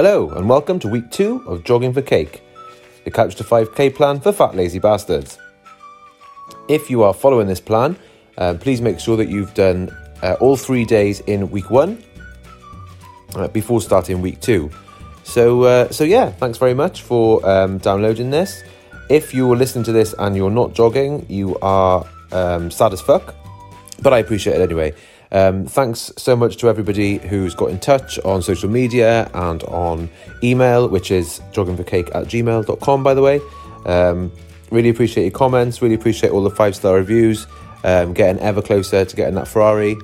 Hello, and welcome to week two of Jogging for Cake, the Couch to 5k plan for fat lazy bastards. If you are following this plan, uh, please make sure that you've done uh, all three days in week one uh, before starting week two. So, uh, so yeah, thanks very much for um, downloading this. If you are listening to this and you're not jogging, you are um, sad as fuck, but I appreciate it anyway. Um, thanks so much to everybody who's got in touch on social media and on email, which is joggingforcake at gmail.com, by the way. Um, really appreciate your comments, really appreciate all the five star reviews, um, getting ever closer to getting that Ferrari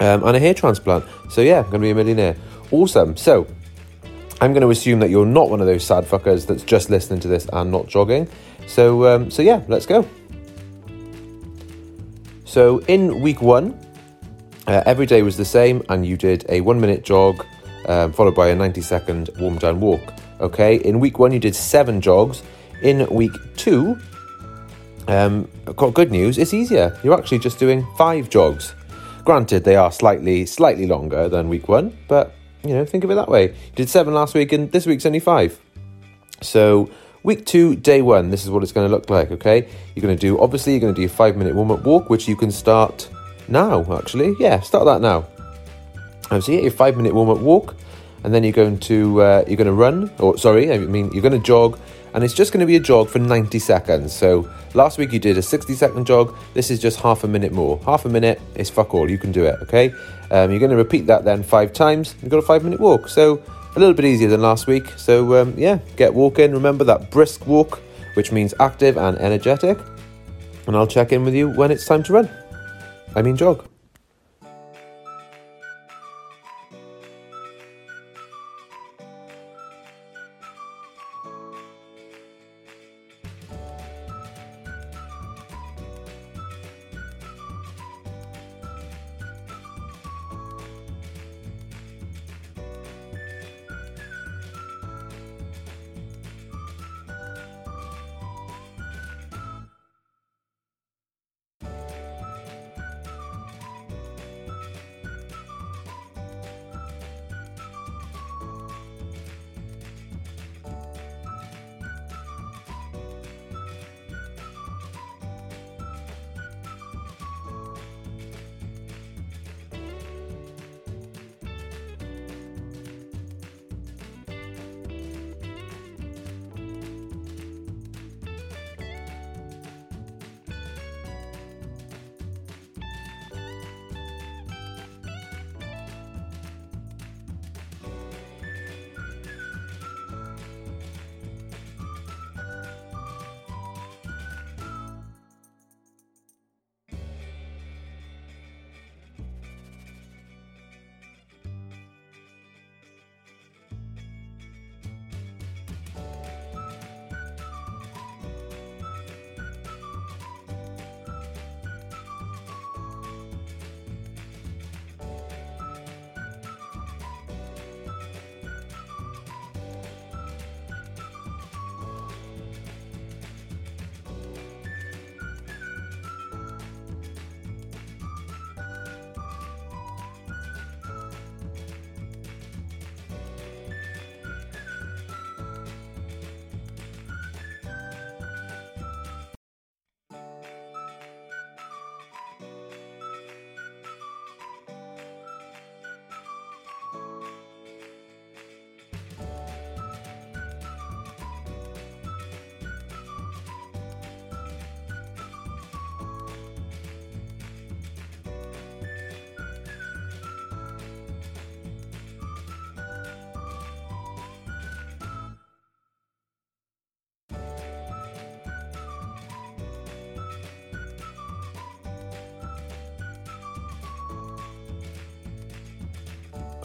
um, and a hair transplant. So, yeah, I'm going to be a millionaire. Awesome. So, I'm going to assume that you're not one of those sad fuckers that's just listening to this and not jogging. So, um, so yeah, let's go. So, in week one, uh, every day was the same, and you did a one minute jog um, followed by a 90 second warm down walk. Okay, in week one, you did seven jogs. In week two, um, got good news, it's easier. You're actually just doing five jogs. Granted, they are slightly slightly longer than week one, but you know, think of it that way. You did seven last week, and this week's only five. So, week two, day one, this is what it's going to look like, okay? You're going to do, obviously, you're going to do a five minute warm up walk, which you can start now, actually. Yeah, start that now. Um, so you get your five minute warm up walk, and then you're going to uh, you're going to run, or sorry, I mean you're going to jog, and it's just going to be a jog for 90 seconds. So last week you did a 60 second jog. This is just half a minute more. Half a minute is fuck all. You can do it. Okay. Um, you're going to repeat that then five times. You've got a five minute walk. So a little bit easier than last week. So um, yeah, get walking. Remember that brisk walk, which means active and energetic. And I'll check in with you when it's time to run. I mean jog.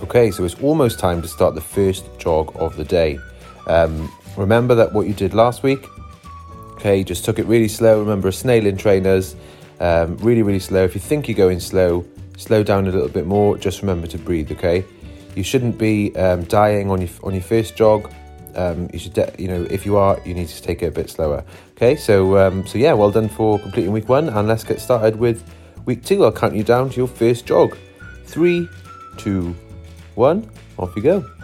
Okay, so it's almost time to start the first jog of the day. Um, remember that what you did last week. Okay, just took it really slow. Remember, a snail in trainers, um, really, really slow. If you think you're going slow, slow down a little bit more. Just remember to breathe. Okay, you shouldn't be um, dying on your on your first jog. Um, you should, de- you know, if you are, you need to take it a bit slower. Okay, so um, so yeah, well done for completing week one, and let's get started with week two. I'll count you down to your first jog. Three, two, one, off you go.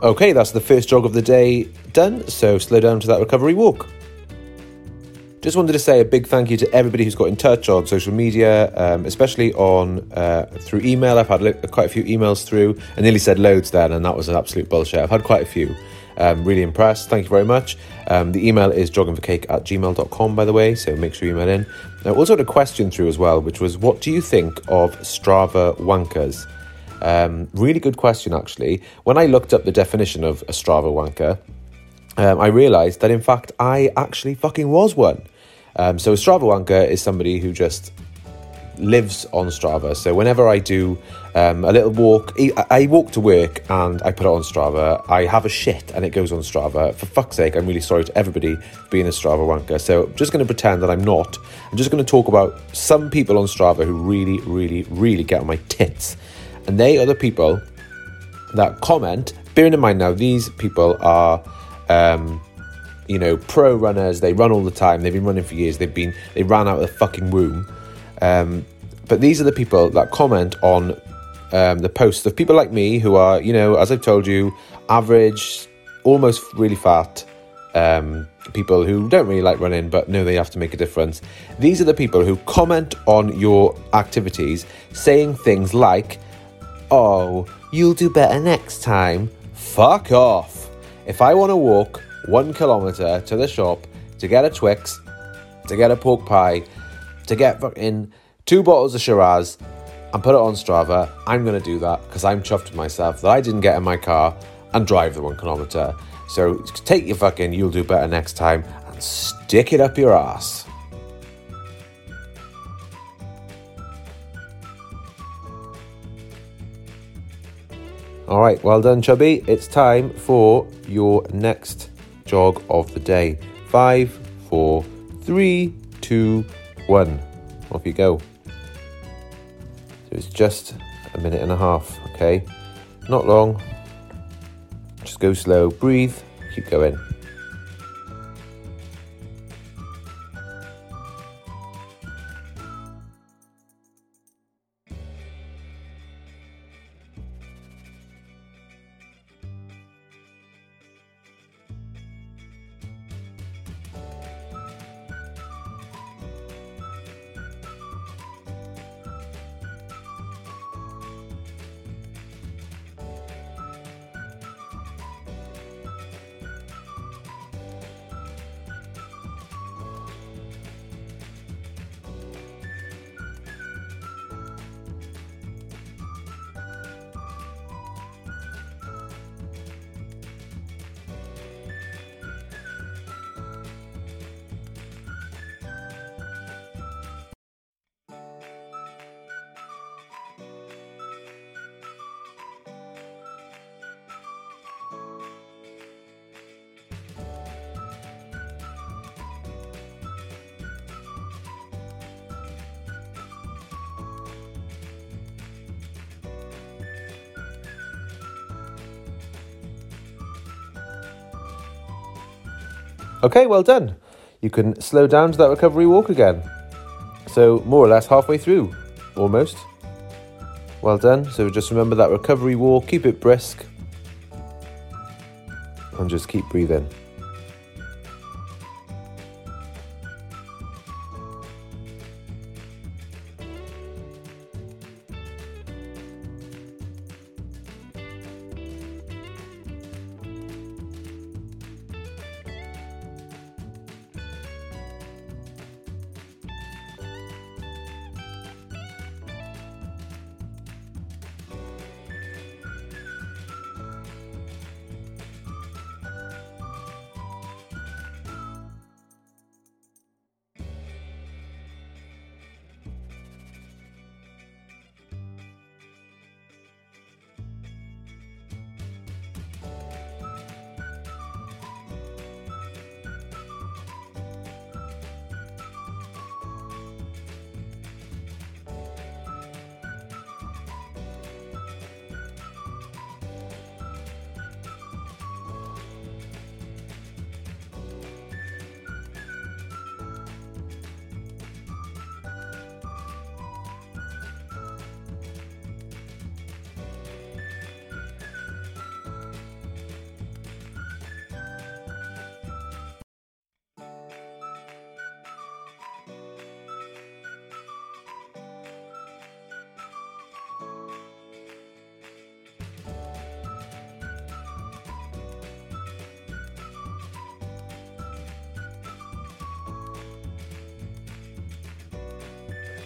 Okay, that's the first jog of the day done, so slow down to that recovery walk. Just wanted to say a big thank you to everybody who's got in touch on social media, um, especially on uh, through email. I've had quite a few emails through. I nearly said loads then, and that was an absolute bullshit. I've had quite a few. Um, really impressed. Thank you very much. Um, the email is joggingforcake at gmail.com, by the way, so make sure you email in. I also had a question through as well, which was what do you think of Strava wankers? Um, really good question, actually. When I looked up the definition of a Strava wanker, um, I realised that in fact I actually fucking was one. Um, so a Strava wanker is somebody who just lives on Strava. So whenever I do um, a little walk, I walk to work and I put it on Strava. I have a shit and it goes on Strava. For fuck's sake, I'm really sorry to everybody being a Strava wanker. So I'm just going to pretend that I'm not. I'm just going to talk about some people on Strava who really, really, really get on my tits. And they are the people that comment. Bearing in mind now, these people are. Um, you know, pro runners. They run all the time. They've been running for years. They've been they ran out of the fucking womb. Um, but these are the people that comment on um, the posts of people like me who are, you know, as I've told you, average, almost really fat. Um, people who don't really like running but know they have to make a difference. These are the people who comment on your activities saying things like, Oh, you'll do better next time. Fuck off. If I want to walk one kilometre to the shop to get a Twix, to get a pork pie, to get fucking two bottles of Shiraz and put it on Strava, I'm going to do that because I'm chuffed with myself that I didn't get in my car and drive the one kilometre. So take your fucking you'll do better next time and stick it up your ass. All right, well done, Chubby. It's time for your next jog of the day. Five, four, three, two, one. Off you go. So it's just a minute and a half, okay? Not long. Just go slow, breathe, keep going. Okay, well done. You can slow down to that recovery walk again. So, more or less halfway through, almost. Well done. So, just remember that recovery walk, keep it brisk, and just keep breathing.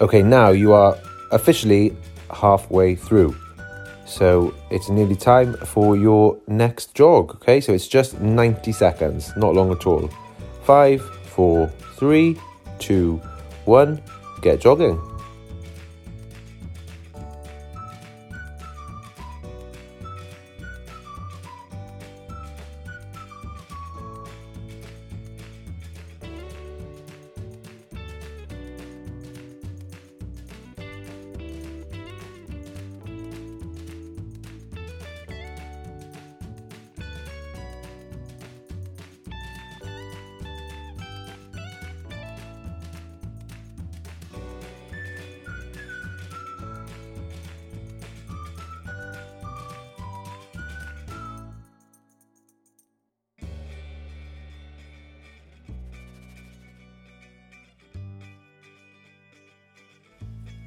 Okay, now you are officially halfway through. So it's nearly time for your next jog. Okay, so it's just 90 seconds, not long at all. Five, four, three, two, one, get jogging.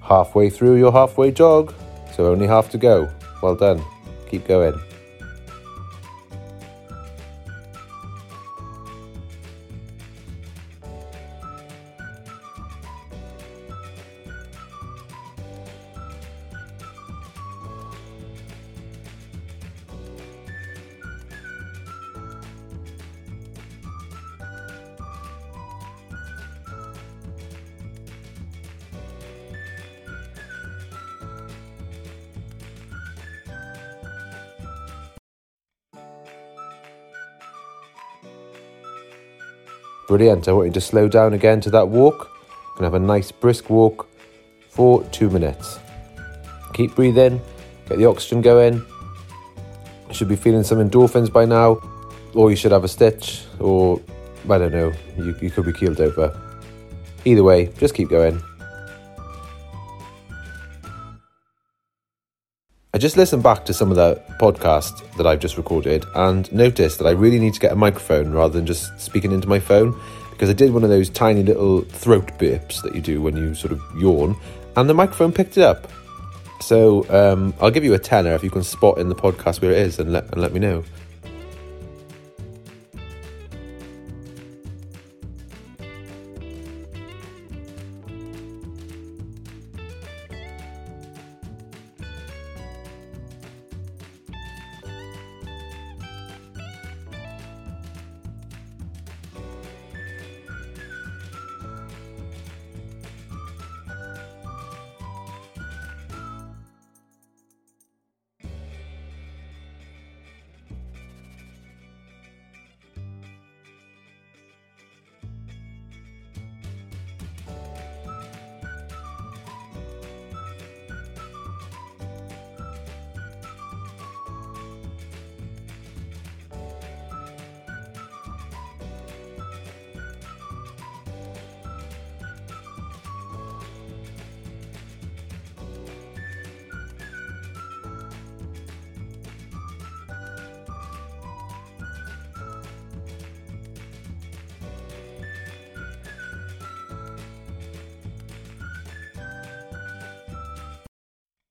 Halfway through your halfway jog, so only half to go. Well done. Keep going. Brilliant. I want you to slow down again to that walk. Gonna have a nice brisk walk for two minutes. Keep breathing, get the oxygen going. You should be feeling some endorphins by now, or you should have a stitch, or I don't know, you, you could be keeled over. Either way, just keep going. I just listened back to some of the podcast that I've just recorded and noticed that I really need to get a microphone rather than just speaking into my phone because I did one of those tiny little throat burps that you do when you sort of yawn and the microphone picked it up. So um, I'll give you a tenner if you can spot in the podcast where it is and let, and let me know.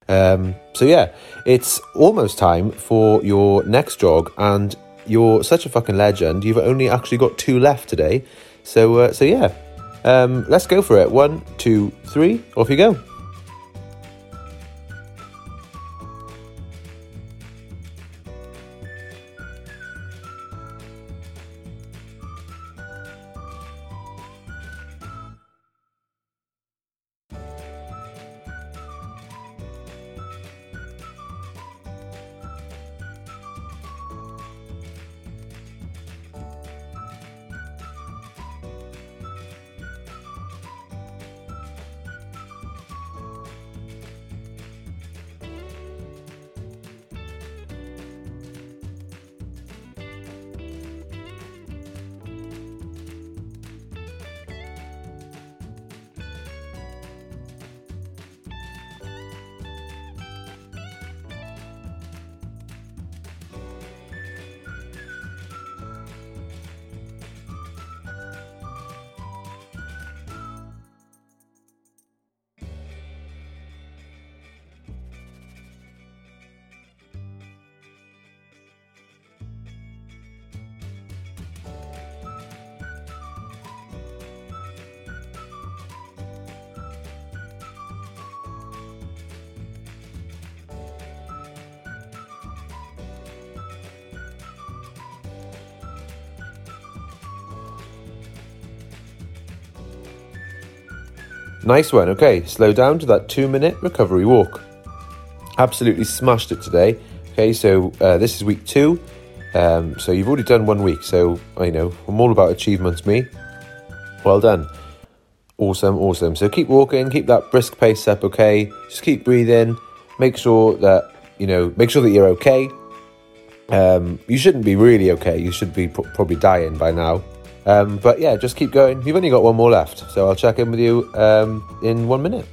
Um, so yeah, it's almost time for your next jog, and you're such a fucking legend. You've only actually got two left today, so uh, so yeah, um, let's go for it. One, two, three, off you go. Nice one. Okay, slow down to that two minute recovery walk. Absolutely smashed it today. Okay, so uh, this is week two. Um, so you've already done one week. So I know I'm all about achievements, me. Well done. Awesome, awesome. So keep walking, keep that brisk pace up, okay? Just keep breathing. Make sure that, you know, make sure that you're okay. Um, you shouldn't be really okay. You should be probably dying by now. Um, but yeah, just keep going. You've only got one more left. So I'll check in with you um, in one minute.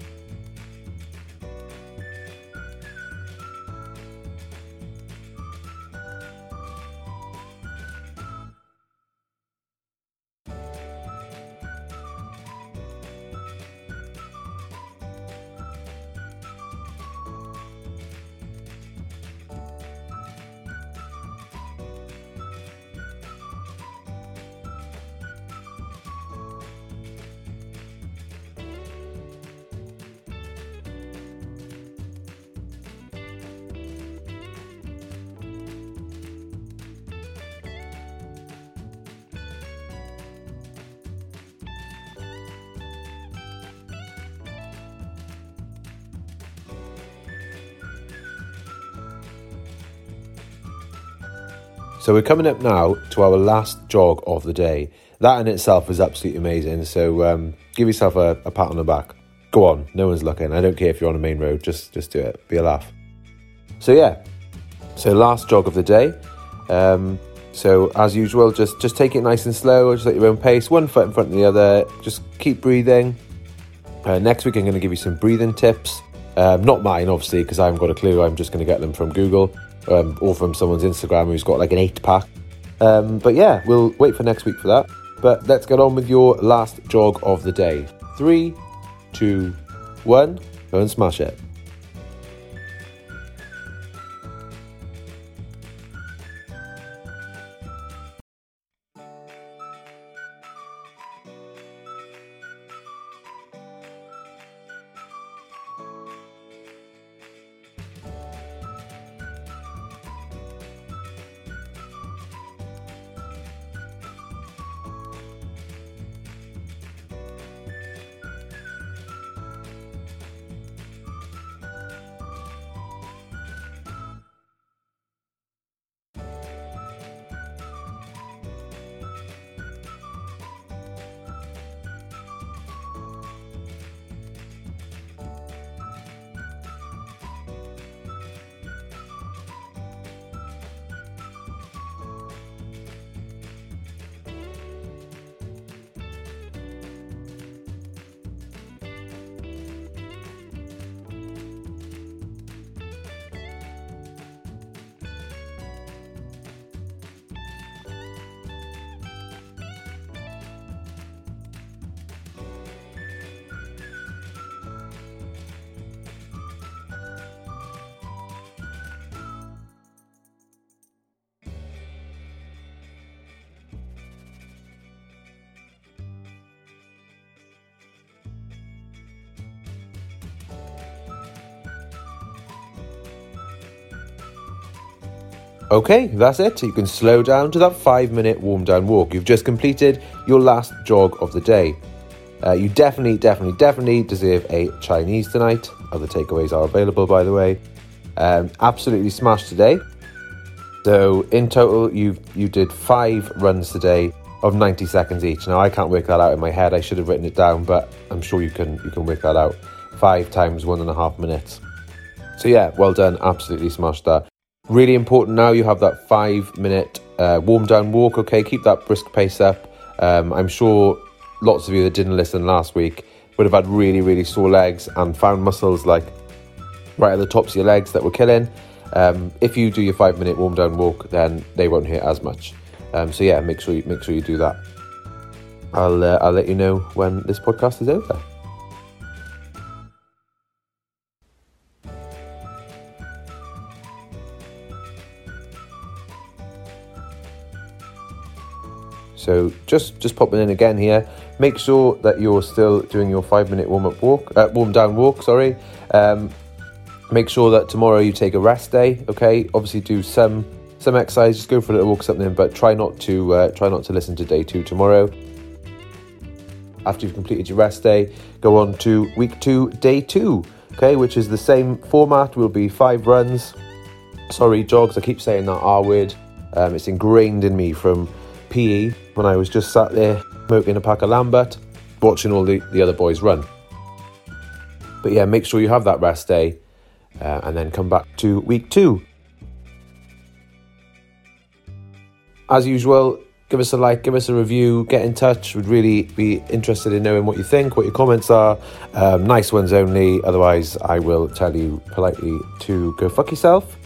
So we're coming up now to our last jog of the day. That in itself is absolutely amazing. So um, give yourself a, a, pat on the back. Go on, no one's looking. I don't care if you're on a main road. Just just do it. Be a laugh. So yeah. So last jog of the day. Um, so as usual, just just take it nice and slow. Just at your own pace. One foot in front of the other. Just keep breathing. Uh, next week I'm going to give you some breathing tips. Um, not mine, obviously, because I haven't got a clue. I'm just going to get them from Google um, or from someone's Instagram who's got like an eight pack. Um, but yeah, we'll wait for next week for that. But let's get on with your last jog of the day. Three, two, one, go and smash it. Okay, that's it. You can slow down to that five minute warm down walk. You've just completed your last jog of the day. Uh, you definitely, definitely, definitely deserve a Chinese tonight. Other takeaways are available, by the way. Um, absolutely smashed today. So in total, you you did five runs today of 90 seconds each. Now I can't work that out in my head. I should have written it down, but I'm sure you can you can work that out. Five times one and a half minutes. So yeah, well done. Absolutely smashed that. Really important now, you have that five minute uh, warm down walk, okay? Keep that brisk pace up. Um, I'm sure lots of you that didn't listen last week would have had really, really sore legs and found muscles like right at the tops of your legs that were killing. Um, if you do your five minute warm down walk, then they won't hurt as much. Um, so yeah, make sure you make sure you do that. I'll uh, I'll let you know when this podcast is over. So just just popping in again here. Make sure that you're still doing your five minute warm up walk, uh, warm down walk. Sorry. Um, make sure that tomorrow you take a rest day. Okay. Obviously, do some some exercise. Just go for a little walk, something, but try not to uh, try not to listen to day two tomorrow. after you've completed your rest day, go on to week two, day two, okay, which is the same format, will be five runs. Sorry, jogs, I keep saying that R word. Um, it's ingrained in me from PE when I was just sat there smoking a pack of Lambert, watching all the, the other boys run. But yeah, make sure you have that rest day uh, and then come back to week two. As usual, give us a like, give us a review, get in touch. Would really be interested in knowing what you think, what your comments are. Um, nice ones only. Otherwise, I will tell you politely to go fuck yourself.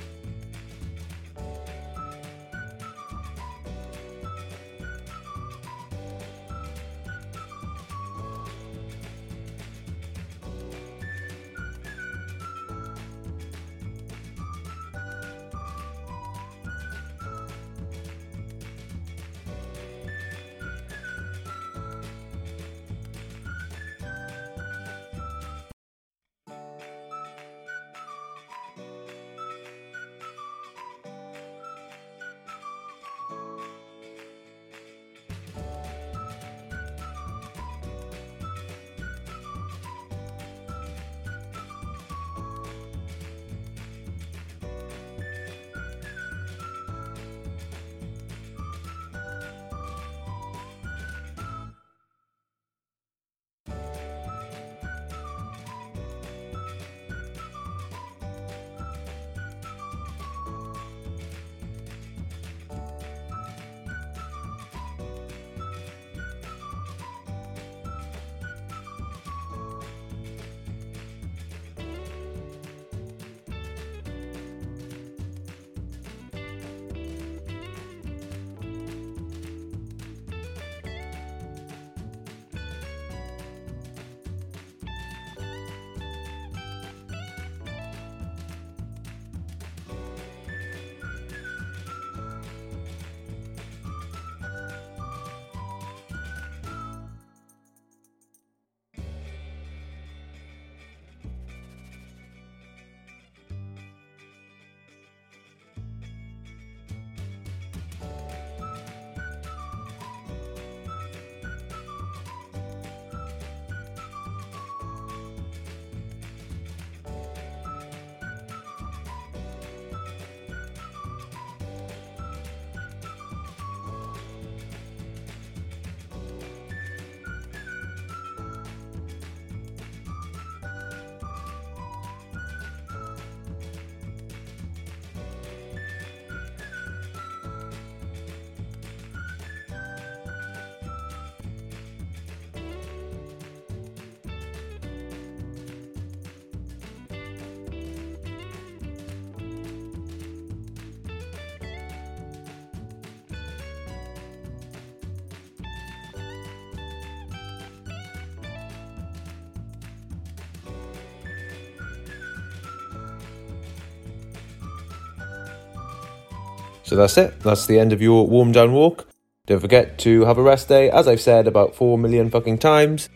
So that's it. That's the end of your warm down walk. Don't forget to have a rest day, as I've said about 4 million fucking times.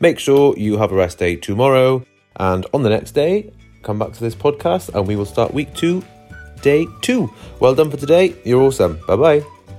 Make sure you have a rest day tomorrow, and on the next day, come back to this podcast and we will start week two, day two. Well done for today. You're awesome. Bye bye.